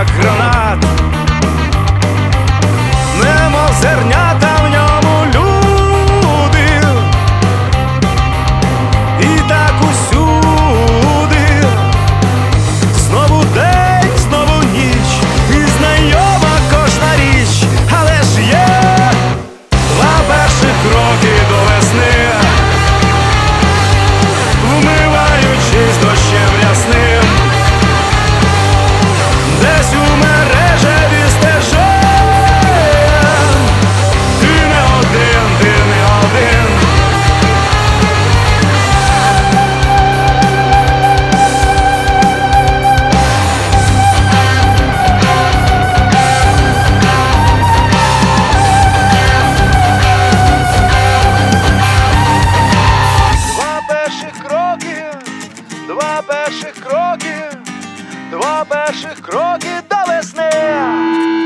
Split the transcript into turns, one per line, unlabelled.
jak grona Два перших кроки, два перших кроки до весни.